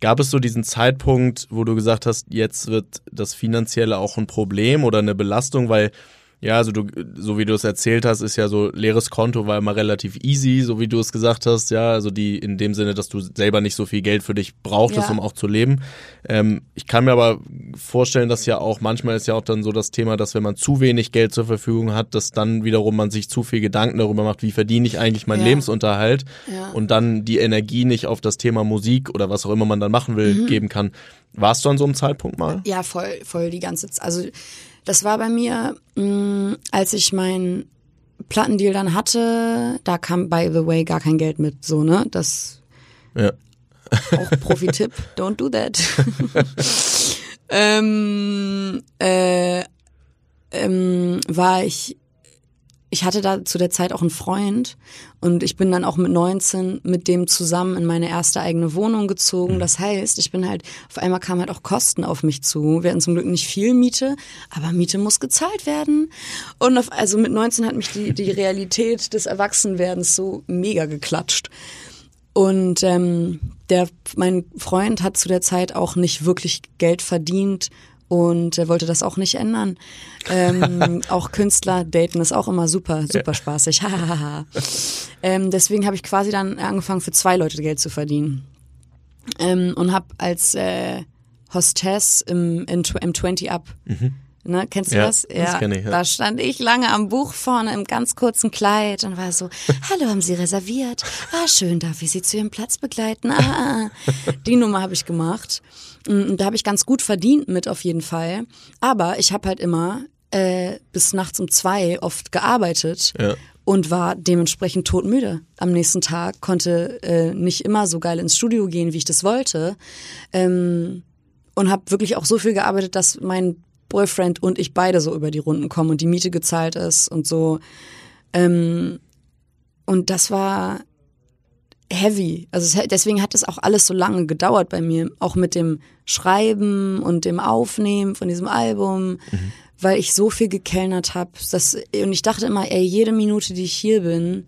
Gab es so diesen Zeitpunkt, wo du gesagt hast, jetzt wird das Finanzielle auch ein Problem oder eine Belastung, weil ja, also du, so wie du es erzählt hast, ist ja so leeres Konto war immer relativ easy, so wie du es gesagt hast, ja, also die in dem Sinne, dass du selber nicht so viel Geld für dich brauchtest, ja. um auch zu leben. Ähm, ich kann mir aber vorstellen, dass ja auch manchmal ist ja auch dann so das Thema, dass wenn man zu wenig Geld zur Verfügung hat, dass dann wiederum man sich zu viel Gedanken darüber macht, wie verdiene ich eigentlich meinen ja. Lebensunterhalt ja. und dann die Energie nicht auf das Thema Musik oder was auch immer man dann machen will mhm. geben kann. Warst du an so einem Zeitpunkt mal? Ja, voll, voll die ganze Zeit. Also das war bei mir, mh, mm, als ich meinen Plattendeal dann hatte, da kam by the way gar kein Geld mit, so, ne? Das ja. auch Profi-Tipp, don't do that. ähm, äh, ähm, war ich ich hatte da zu der Zeit auch einen Freund und ich bin dann auch mit 19 mit dem zusammen in meine erste eigene Wohnung gezogen. Mhm. Das heißt, ich bin halt, auf einmal kamen halt auch Kosten auf mich zu. Wir hatten zum Glück nicht viel Miete, aber Miete muss gezahlt werden. Und auf, also mit 19 hat mich die, die Realität des Erwachsenwerdens so mega geklatscht. Und ähm, der, mein Freund hat zu der Zeit auch nicht wirklich Geld verdient und er wollte das auch nicht ändern. Ähm, auch Künstler daten ist auch immer super, super spaßig. ähm, deswegen habe ich quasi dann angefangen, für zwei Leute Geld zu verdienen. Ähm, und habe als äh, Hostess im, in, im 20 Up mhm. Ne, kennst du ja, das? Ja, das kenn ich, ja. Da stand ich lange am Buch vorne im ganz kurzen Kleid und war so, hallo, haben Sie reserviert? Ah, schön, darf ich Sie zu Ihrem Platz begleiten? Ah, ah. ah. Die Nummer habe ich gemacht. Mm, da habe ich ganz gut verdient mit auf jeden Fall. Aber ich habe halt immer äh, bis nachts um zwei oft gearbeitet. Ja. Und war dementsprechend todmüde. Am nächsten Tag konnte äh, nicht immer so geil ins Studio gehen, wie ich das wollte. Ähm, und habe wirklich auch so viel gearbeitet, dass mein Boyfriend und ich beide so über die Runden kommen und die Miete gezahlt ist und so. Ähm, und das war heavy. Also es, deswegen hat es auch alles so lange gedauert bei mir, auch mit dem Schreiben und dem Aufnehmen von diesem Album, mhm. weil ich so viel gekellnert habe. Und ich dachte immer, ey, jede Minute, die ich hier bin,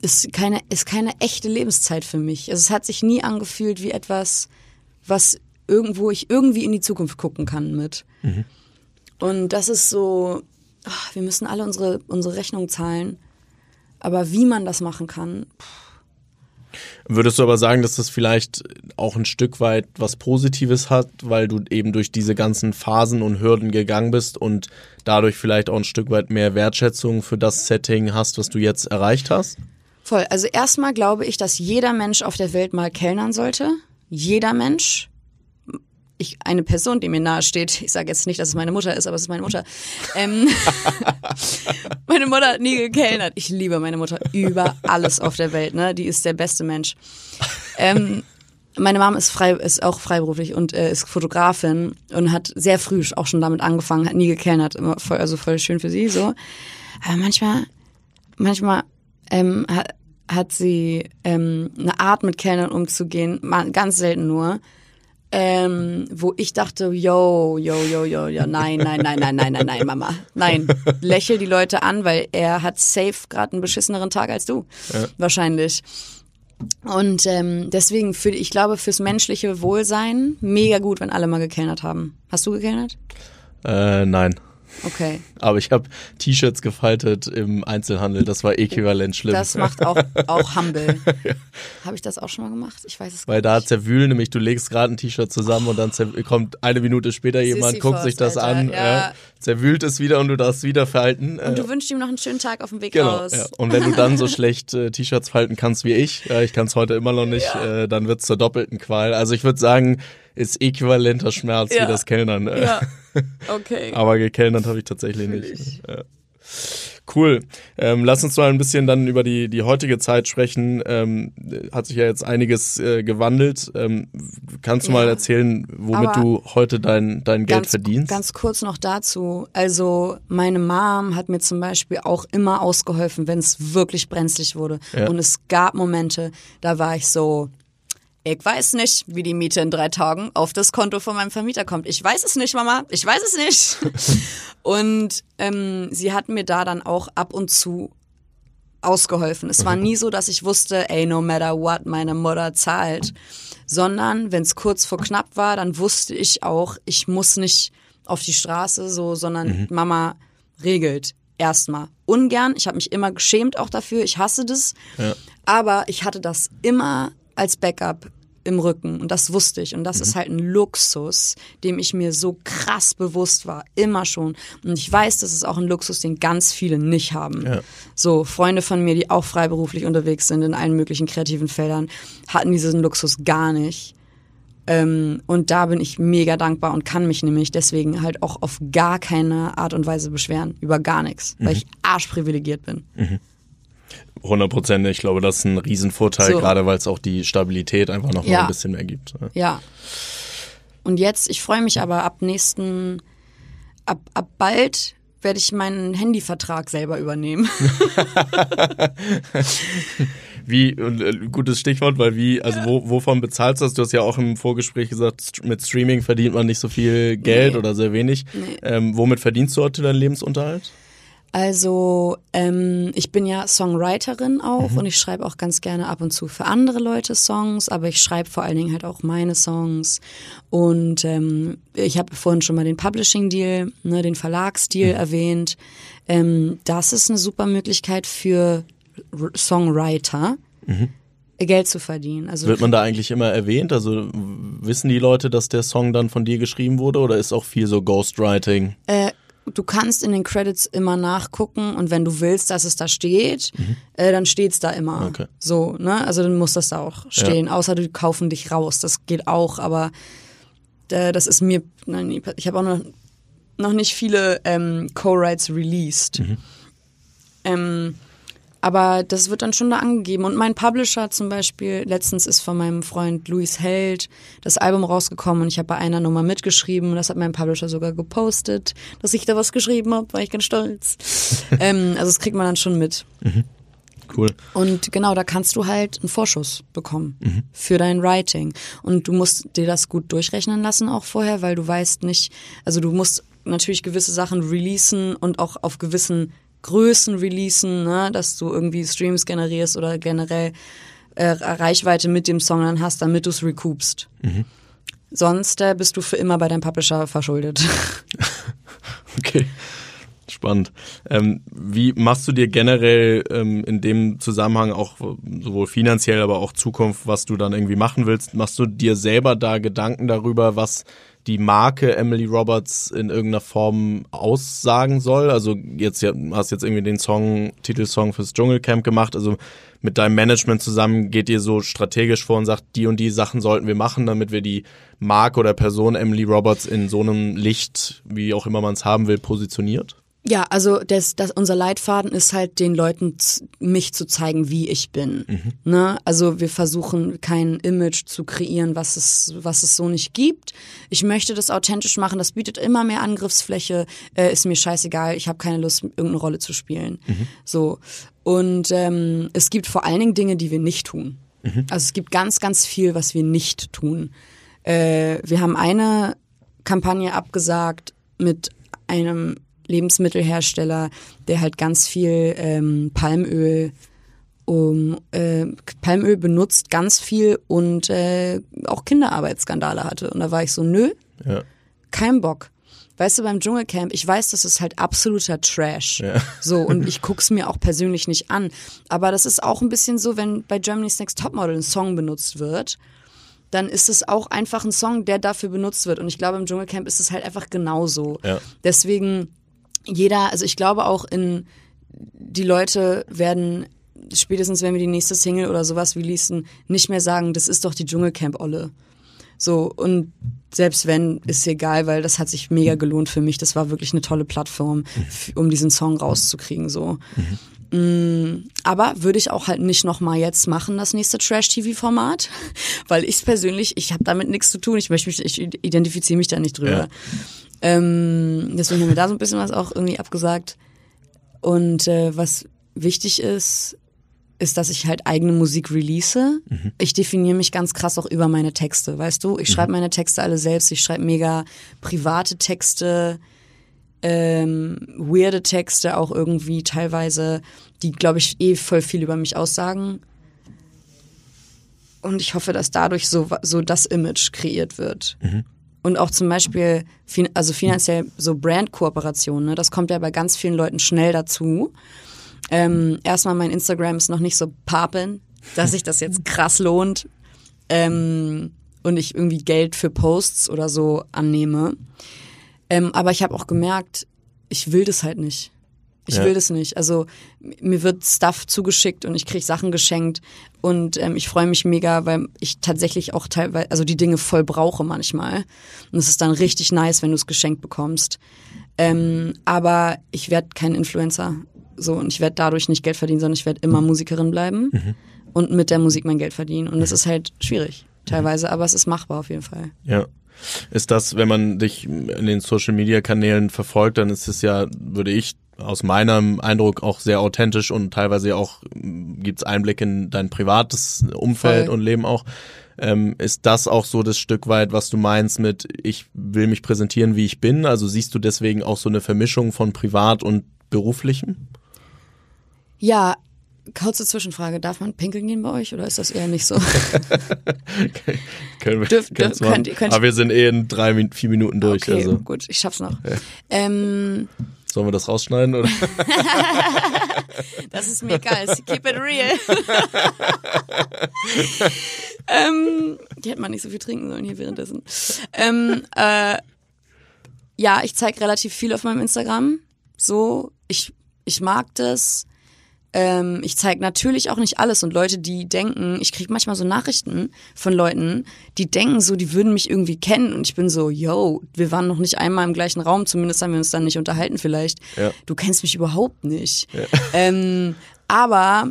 ist keine, ist keine echte Lebenszeit für mich. Also es hat sich nie angefühlt wie etwas, was irgendwo ich irgendwie in die Zukunft gucken kann mit. Mhm. Und das ist so, ach, wir müssen alle unsere, unsere Rechnung zahlen. Aber wie man das machen kann. Würdest du aber sagen, dass das vielleicht auch ein Stück weit was Positives hat, weil du eben durch diese ganzen Phasen und Hürden gegangen bist und dadurch vielleicht auch ein Stück weit mehr Wertschätzung für das Setting hast, was du jetzt erreicht hast? Voll. Also erstmal glaube ich, dass jeder Mensch auf der Welt mal kellnern sollte. Jeder Mensch. Ich, eine Person, die mir nahe steht, ich sage jetzt nicht, dass es meine Mutter ist, aber es ist meine Mutter. Ähm, meine Mutter hat nie gekellnert. Ich liebe meine Mutter über alles auf der Welt. Ne? Die ist der beste Mensch. Ähm, meine Mom ist frei, ist auch freiberuflich und äh, ist Fotografin und hat sehr früh auch schon damit angefangen, hat nie gekellnert, immer voll, also voll schön für sie so. Aber manchmal, manchmal ähm, hat, hat sie ähm, eine Art mit Kellnern umzugehen, ganz selten nur, ähm, wo ich dachte, yo, yo, yo, yo, yo, nein, nein, nein, nein, nein, nein, nein, Mama, nein, lächel die Leute an, weil er hat safe gerade einen beschisseneren Tag als du, ja. wahrscheinlich. Und ähm, deswegen, für, ich glaube, fürs menschliche Wohlsein mega gut, wenn alle mal gekellnert haben. Hast du gekellnert? Äh, nein. Okay. Aber ich habe T-Shirts gefaltet im Einzelhandel. Das war äquivalent schlimm. Das macht auch, auch humble. ja. Habe ich das auch schon mal gemacht? Ich weiß es Weil gar nicht. Weil da zerwühlen, nämlich du legst gerade ein T-Shirt zusammen und dann kommt eine Minute später jemand, Sisyphos, guckt sich das Alter. an, ja. zerwühlt es wieder und du darfst wieder falten. Und du äh, wünschst ihm noch einen schönen Tag auf dem Weg genau, raus. Ja. Und wenn du dann so schlecht äh, T-Shirts falten kannst wie ich, äh, ich kann es heute immer noch nicht, äh, dann wird es zur doppelten Qual. Also ich würde sagen, ist äquivalenter Schmerz wie das Kellnern. Ja. Okay. Aber gekellnert habe ich tatsächlich nicht. Ja. Cool. Ähm, lass uns mal ein bisschen dann über die, die heutige Zeit sprechen. Ähm, hat sich ja jetzt einiges äh, gewandelt. Ähm, kannst du ja. mal erzählen, womit Aber du heute dein, dein Geld ganz, verdienst? Ganz kurz noch dazu. Also meine Mom hat mir zum Beispiel auch immer ausgeholfen, wenn es wirklich brenzlig wurde. Ja. Und es gab Momente, da war ich so, ich weiß nicht, wie die Miete in drei Tagen auf das Konto von meinem Vermieter kommt. Ich weiß es nicht, Mama. Ich weiß es nicht. und ähm, sie hat mir da dann auch ab und zu ausgeholfen. Es war nie so, dass ich wusste, ey, no matter what meine Mutter zahlt, sondern wenn es kurz vor knapp war, dann wusste ich auch, ich muss nicht auf die Straße so, sondern mhm. Mama regelt erstmal. Ungern, ich habe mich immer geschämt auch dafür, ich hasse das, ja. aber ich hatte das immer als Backup im Rücken und das wusste ich und das mhm. ist halt ein Luxus, dem ich mir so krass bewusst war, immer schon und ich weiß, das ist auch ein Luxus, den ganz viele nicht haben. Ja. So Freunde von mir, die auch freiberuflich unterwegs sind in allen möglichen kreativen Feldern, hatten diesen Luxus gar nicht. Ähm, und da bin ich mega dankbar und kann mich nämlich deswegen halt auch auf gar keine Art und Weise beschweren, über gar nichts, mhm. weil ich arschprivilegiert bin. Mhm. 100 Prozent. Ich glaube, das ist ein Riesenvorteil, so. gerade weil es auch die Stabilität einfach noch ja. mal ein bisschen mehr gibt. Ja. ja. Und jetzt, ich freue mich aber ab nächsten, ab, ab bald werde ich meinen Handyvertrag selber übernehmen. wie, äh, gutes Stichwort, weil wie, also wo, wovon bezahlst du das? Du hast ja auch im Vorgespräch gesagt, mit Streaming verdient man nicht so viel Geld nee. oder sehr wenig. Nee. Ähm, womit verdienst du heute deinen Lebensunterhalt? Also ähm, ich bin ja Songwriterin auch mhm. und ich schreibe auch ganz gerne ab und zu für andere Leute Songs, aber ich schreibe vor allen Dingen halt auch meine Songs. Und ähm, ich habe vorhin schon mal den Publishing-Deal, ne, den Verlagsdeal mhm. erwähnt. Ähm, das ist eine super Möglichkeit für Songwriter. Mhm. Geld zu verdienen. Also Wird man da eigentlich immer erwähnt? Also wissen die Leute, dass der Song dann von dir geschrieben wurde oder ist auch viel so Ghostwriting? Äh, du kannst in den Credits immer nachgucken und wenn du willst, dass es da steht, mhm. äh, dann steht's da immer. Okay. So, ne? Also dann muss das da auch stehen. Ja. Außer du kaufen dich raus. Das geht auch, aber äh, das ist mir. Nein, ich habe auch noch, noch nicht viele ähm, Co-Writes released. Mhm. Ähm, aber das wird dann schon da angegeben. Und mein Publisher zum Beispiel, letztens ist von meinem Freund Luis Held das Album rausgekommen und ich habe bei einer Nummer mitgeschrieben. Das hat mein Publisher sogar gepostet, dass ich da was geschrieben habe, war ich ganz stolz. ähm, also das kriegt man dann schon mit. Mhm. Cool. Und genau, da kannst du halt einen Vorschuss bekommen mhm. für dein Writing. Und du musst dir das gut durchrechnen lassen auch vorher, weil du weißt nicht, also du musst natürlich gewisse Sachen releasen und auch auf gewissen Größen releasen, ne, dass du irgendwie Streams generierst oder generell äh, Reichweite mit dem Song dann hast, damit du es recoupst. Mhm. Sonst äh, bist du für immer bei deinem Publisher verschuldet. okay. Spannend. Ähm, wie machst du dir generell ähm, in dem Zusammenhang auch sowohl finanziell, aber auch Zukunft, was du dann irgendwie machen willst, machst du dir selber da Gedanken darüber, was die Marke Emily Roberts in irgendeiner Form aussagen soll? Also jetzt hast jetzt irgendwie den Song, Titelsong fürs Dschungelcamp gemacht, also mit deinem Management zusammen geht ihr so strategisch vor und sagt, die und die Sachen sollten wir machen, damit wir die Marke oder Person Emily Roberts in so einem Licht, wie auch immer man es haben will, positioniert? Ja, also das, das, unser Leitfaden ist halt den Leuten mich zu zeigen, wie ich bin. Mhm. Ne? Also wir versuchen kein Image zu kreieren, was es, was es so nicht gibt. Ich möchte das authentisch machen, das bietet immer mehr Angriffsfläche, äh, ist mir scheißegal, ich habe keine Lust, irgendeine Rolle zu spielen. Mhm. So. Und ähm, es gibt vor allen Dingen Dinge, die wir nicht tun. Mhm. Also es gibt ganz, ganz viel, was wir nicht tun. Äh, wir haben eine Kampagne abgesagt mit einem Lebensmittelhersteller, der halt ganz viel ähm, Palmöl um äh, Palmöl benutzt ganz viel und äh, auch Kinderarbeitsskandale hatte. Und da war ich so, nö, ja. kein Bock. Weißt du, beim Dschungelcamp, ich weiß, das ist halt absoluter Trash. Ja. So, und ich guck's mir auch persönlich nicht an. Aber das ist auch ein bisschen so, wenn bei Germany's Next Topmodel ein Song benutzt wird, dann ist es auch einfach ein Song, der dafür benutzt wird. Und ich glaube, im Dschungelcamp ist es halt einfach genauso. Ja. Deswegen jeder, also ich glaube auch in die Leute werden spätestens wenn wir die nächste Single oder sowas releasen, nicht mehr sagen, das ist doch die Dschungelcamp-Olle. So, und selbst wenn, ist egal, weil das hat sich mega gelohnt für mich. Das war wirklich eine tolle Plattform, um diesen Song rauszukriegen, so. Mhm. Aber würde ich auch halt nicht nochmal jetzt machen, das nächste Trash-TV-Format, weil ich persönlich, ich habe damit nichts zu tun. Ich möchte mich, ich identifiziere mich da nicht drüber. Ja. Ähm, deswegen haben wir da so ein bisschen was auch irgendwie abgesagt. Und äh, was wichtig ist, ist, dass ich halt eigene Musik release. Mhm. Ich definiere mich ganz krass auch über meine Texte, weißt du? Ich mhm. schreibe meine Texte alle selbst. Ich schreibe mega private Texte, ähm, weirde Texte auch irgendwie teilweise, die, glaube ich, eh voll viel über mich aussagen. Und ich hoffe, dass dadurch so, so das Image kreiert wird. Mhm. Und auch zum Beispiel, also finanziell so Brand-Kooperationen, ne, das kommt ja bei ganz vielen Leuten schnell dazu. Ähm, erstmal, mein Instagram ist noch nicht so papen, dass sich das jetzt krass lohnt ähm, und ich irgendwie Geld für Posts oder so annehme. Ähm, aber ich habe auch gemerkt, ich will das halt nicht. Ich ja. will das nicht. Also mir wird Stuff zugeschickt und ich krieg Sachen geschenkt und ähm, ich freue mich mega, weil ich tatsächlich auch teilweise, also die Dinge voll brauche manchmal. Und es ist dann richtig nice, wenn du es geschenkt bekommst. Ähm, aber ich werde kein Influencer. So, und ich werde dadurch nicht Geld verdienen, sondern ich werde immer Musikerin bleiben mhm. und mit der Musik mein Geld verdienen. Und das mhm. ist halt schwierig, teilweise, aber es ist machbar auf jeden Fall. Ja. Ist das, wenn man dich in den Social Media Kanälen verfolgt, dann ist es ja, würde ich aus meinem Eindruck auch sehr authentisch und teilweise auch mm, gibt's Einblick in dein privates Umfeld Voll. und Leben auch. Ähm, ist das auch so das Stück weit, was du meinst mit, ich will mich präsentieren, wie ich bin? Also siehst du deswegen auch so eine Vermischung von privat und beruflichem? Ja, kurze Zwischenfrage, darf man pinkeln gehen bei euch oder ist das eher nicht so? können wir, dürf, dürf, könnt, könnt, Aber wir sind eh in drei, vier Minuten durch. Okay, also. gut, ich schaff's noch. Ja. Ähm, Sollen wir das rausschneiden oder? das ist mir egal. Keep it real. ähm, die hätte man nicht so viel trinken sollen hier währenddessen. Ähm, äh, ja, ich zeige relativ viel auf meinem Instagram. So, ich, ich mag das. Ähm, ich zeige natürlich auch nicht alles und Leute, die denken, ich kriege manchmal so Nachrichten von Leuten, die denken so, die würden mich irgendwie kennen und ich bin so, yo, wir waren noch nicht einmal im gleichen Raum, zumindest haben wir uns dann nicht unterhalten vielleicht. Ja. Du kennst mich überhaupt nicht. Ja. Ähm, aber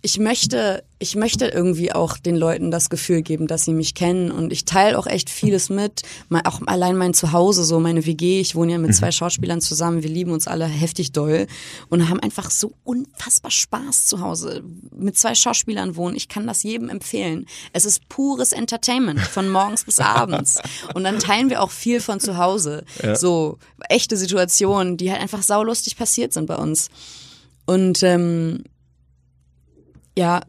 ich möchte, ich möchte irgendwie auch den Leuten das Gefühl geben, dass sie mich kennen und ich teile auch echt vieles mit. Auch allein mein Zuhause, so meine WG. Ich wohne ja mit mhm. zwei Schauspielern zusammen. Wir lieben uns alle heftig doll und haben einfach so unfassbar Spaß zu Hause. Mit zwei Schauspielern wohnen. Ich kann das jedem empfehlen. Es ist pures Entertainment von morgens bis abends. Und dann teilen wir auch viel von zu Hause. Ja. So echte Situationen, die halt einfach saulustig passiert sind bei uns. Und ähm, ja,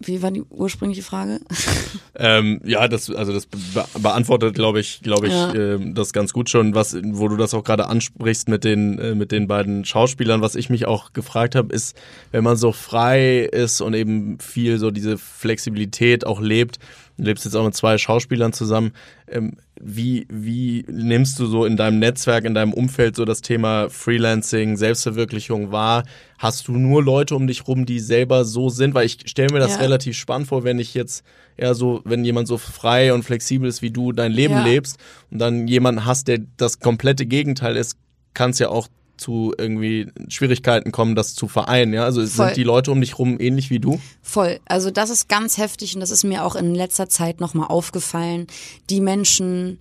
wie war die ursprüngliche Frage? ähm, ja, das also das be beantwortet, glaube ich, glaube ich, ja. äh, das ganz gut schon, was wo du das auch gerade ansprichst mit den äh, mit den beiden Schauspielern. Was ich mich auch gefragt habe, ist, wenn man so frei ist und eben viel so diese Flexibilität auch lebt, du lebst jetzt auch mit zwei Schauspielern zusammen. Ähm, wie, wie nimmst du so in deinem Netzwerk, in deinem Umfeld so das Thema Freelancing, Selbstverwirklichung wahr? Hast du nur Leute um dich rum, die selber so sind? Weil ich stelle mir das ja. relativ spannend vor, wenn ich jetzt eher so, wenn jemand so frei und flexibel ist wie du dein Leben ja. lebst und dann jemanden hast, der das komplette Gegenteil ist, kann es ja auch zu irgendwie Schwierigkeiten kommen, das zu vereinen. Ja? Also Voll. sind die Leute um dich rum ähnlich wie du? Voll. Also das ist ganz heftig und das ist mir auch in letzter Zeit nochmal aufgefallen. Die Menschen,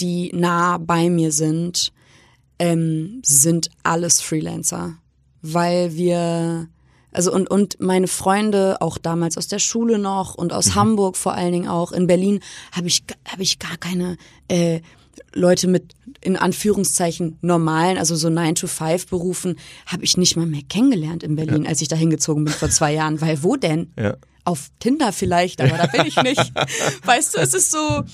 die nah bei mir sind, ähm, sind alles Freelancer, weil wir also und und meine Freunde auch damals aus der Schule noch und aus mhm. Hamburg vor allen Dingen auch in Berlin habe ich habe ich gar keine äh, Leute mit in Anführungszeichen normalen, also so 9-to-5-Berufen, habe ich nicht mal mehr kennengelernt in Berlin, ja. als ich da hingezogen bin vor zwei Jahren. Weil wo denn? Ja. Auf Tinder vielleicht, aber da bin ich nicht. weißt du, es ist so,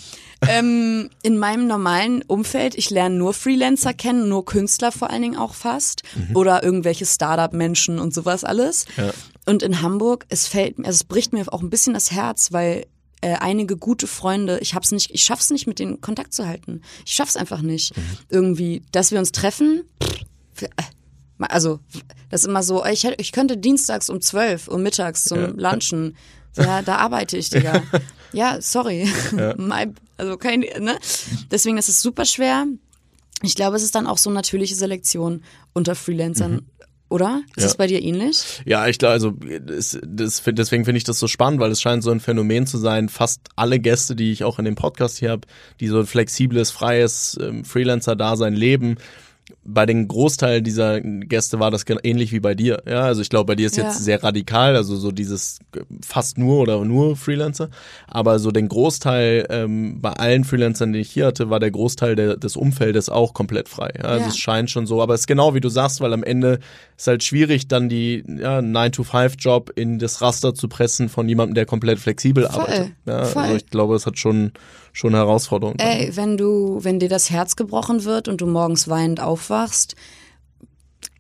ähm, in meinem normalen Umfeld, ich lerne nur Freelancer kennen, nur Künstler vor allen Dingen auch fast mhm. oder irgendwelche Startup-Menschen und sowas alles. Ja. Und in Hamburg, es fällt mir, also es bricht mir auch ein bisschen das Herz, weil äh, einige gute Freunde, ich hab's nicht, ich schaff's nicht, mit denen Kontakt zu halten. Ich schaff's einfach nicht. Mhm. Irgendwie, dass wir uns treffen, für, äh, also das ist immer so, ich, ich könnte dienstags um zwölf Uhr mittags zum ja. Lunchen. Ja, da arbeite ich, Digga. ja, sorry. Ja. also kein, ne? Deswegen ist es super schwer. Ich glaube, es ist dann auch so natürliche Selektion unter Freelancern. Mhm oder? Ist ja. das bei dir ähnlich? Ja, ich glaube, also das, das, deswegen finde ich das so spannend, weil es scheint so ein Phänomen zu sein. Fast alle Gäste, die ich auch in dem Podcast hier habe, die so ein flexibles, freies ähm, Freelancer-Dasein leben, bei den Großteil dieser Gäste war das ähnlich wie bei dir. Ja, also ich glaube, bei dir ist ja. jetzt sehr radikal, also so dieses fast nur oder nur Freelancer. Aber so den Großteil ähm, bei allen Freelancern, die ich hier hatte, war der Großteil der, des Umfeldes auch komplett frei. Ja, also ja. es scheint schon so. Aber es ist genau wie du sagst, weil am Ende ist halt schwierig, dann die ja, 9-to-5-Job in das Raster zu pressen von jemandem, der komplett flexibel Voll. arbeitet. Ja, Voll. Also ich glaube, es hat schon schon Herausforderungen. Ey, wenn du, wenn dir das Herz gebrochen wird und du morgens weinend aufwachst,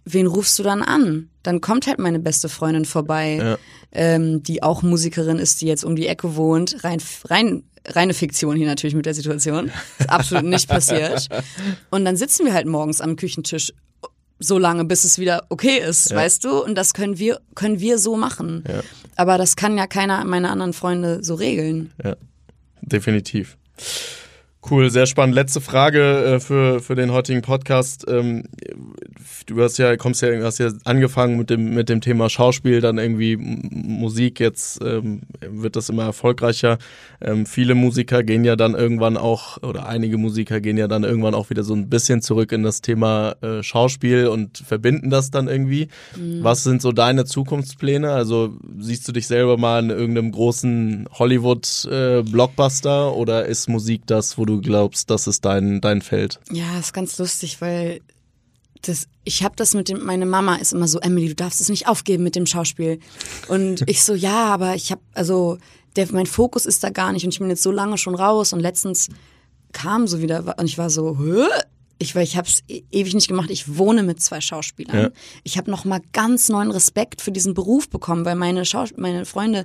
wen rufst du dann an? Dann kommt halt meine beste Freundin vorbei, ja. ähm, die auch Musikerin ist, die jetzt um die Ecke wohnt. Rein, rein, reine Fiktion hier natürlich mit der Situation. Ist absolut nicht passiert. Und dann sitzen wir halt morgens am Küchentisch so lange, bis es wieder okay ist, ja. weißt du? Und das können wir, können wir so machen. Ja. Aber das kann ja keiner meiner anderen Freunde so regeln. Ja, definitiv. Yeah. Cool, sehr spannend. Letzte Frage äh, für, für den heutigen Podcast. Ähm, du hast ja, kommst ja, hast ja angefangen mit dem, mit dem Thema Schauspiel, dann irgendwie Musik, jetzt ähm, wird das immer erfolgreicher. Ähm, viele Musiker gehen ja dann irgendwann auch, oder einige Musiker gehen ja dann irgendwann auch wieder so ein bisschen zurück in das Thema äh, Schauspiel und verbinden das dann irgendwie. Mhm. Was sind so deine Zukunftspläne? Also siehst du dich selber mal in irgendeinem großen Hollywood-Blockbuster äh, oder ist Musik das, wo du glaubst, das ist dein, dein Feld? Ja, ist ganz lustig, weil das, ich habe das mit dem, meine Mama ist immer so, Emily, du darfst es nicht aufgeben mit dem Schauspiel. Und ich so, ja, aber ich habe, also der, mein Fokus ist da gar nicht und ich bin jetzt so lange schon raus und letztens kam so wieder und ich war so, Hö? ich, weil ich habe es ewig nicht gemacht. Ich wohne mit zwei Schauspielern. Ja. Ich habe noch mal ganz neuen Respekt für diesen Beruf bekommen, weil meine Schaus meine Freunde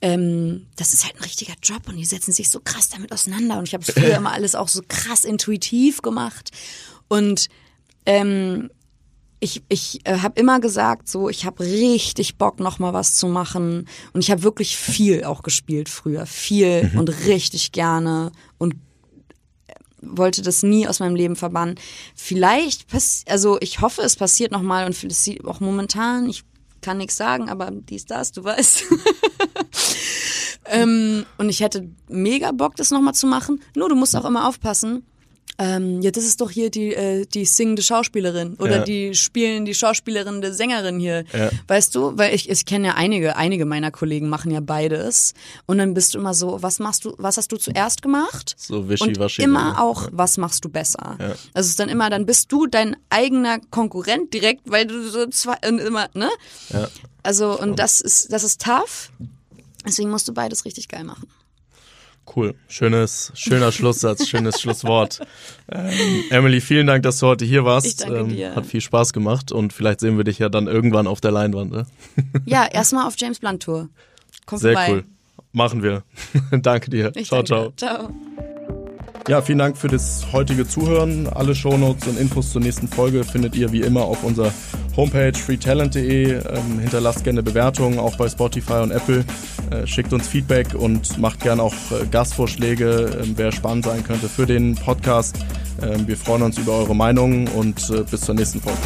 ähm, das ist halt ein richtiger Job und die setzen sich so krass damit auseinander. Und ich habe es früher immer alles auch so krass intuitiv gemacht. Und ähm, ich, ich äh, habe immer gesagt, so ich habe richtig Bock, noch mal was zu machen. Und ich habe wirklich viel auch gespielt früher, viel mhm. und richtig gerne und äh, wollte das nie aus meinem Leben verbannen. Vielleicht, also ich hoffe, es passiert noch mal und auch momentan. Ich kann nichts sagen, aber dies, das, du weißt. ähm, und ich hätte mega Bock, das nochmal zu machen. Nur du musst auch immer aufpassen ähm, ja, das ist doch hier die, äh, die singende Schauspielerin oder ja. die spielen die Schauspielerin der Sängerin hier. Ja. Weißt du, weil ich, ich kenne ja einige, einige meiner Kollegen machen ja beides. Und dann bist du immer so, was machst du, was hast du zuerst gemacht? So wischiwaschi. Und immer auch, ja. was machst du besser? Also es ist dann immer, dann bist du dein eigener Konkurrent direkt, weil du so zwei, immer, ne? Ja. Also, und das ist, das ist tough. Deswegen musst du beides richtig geil machen. Cool. Schönes, schöner Schlusssatz, schönes Schlusswort. Ähm, Emily, vielen Dank, dass du heute hier warst. Ich danke ähm, dir. Hat viel Spaß gemacht und vielleicht sehen wir dich ja dann irgendwann auf der Leinwand. Ne? Ja, erstmal auf James Blunt Tour. Komm Sehr vorbei. cool. Machen wir. danke dir. Ich ciao, danke. ciao. Ciao. Ja, vielen Dank für das heutige Zuhören. Alle Shownotes und Infos zur nächsten Folge findet ihr wie immer auf unserer Homepage freetalent.de. Ähm, hinterlasst gerne Bewertungen, auch bei Spotify und Apple. Äh, schickt uns Feedback und macht gerne auch äh, Gastvorschläge, äh, wer spannend sein könnte für den Podcast. Ähm, wir freuen uns über eure Meinungen und äh, bis zur nächsten Folge.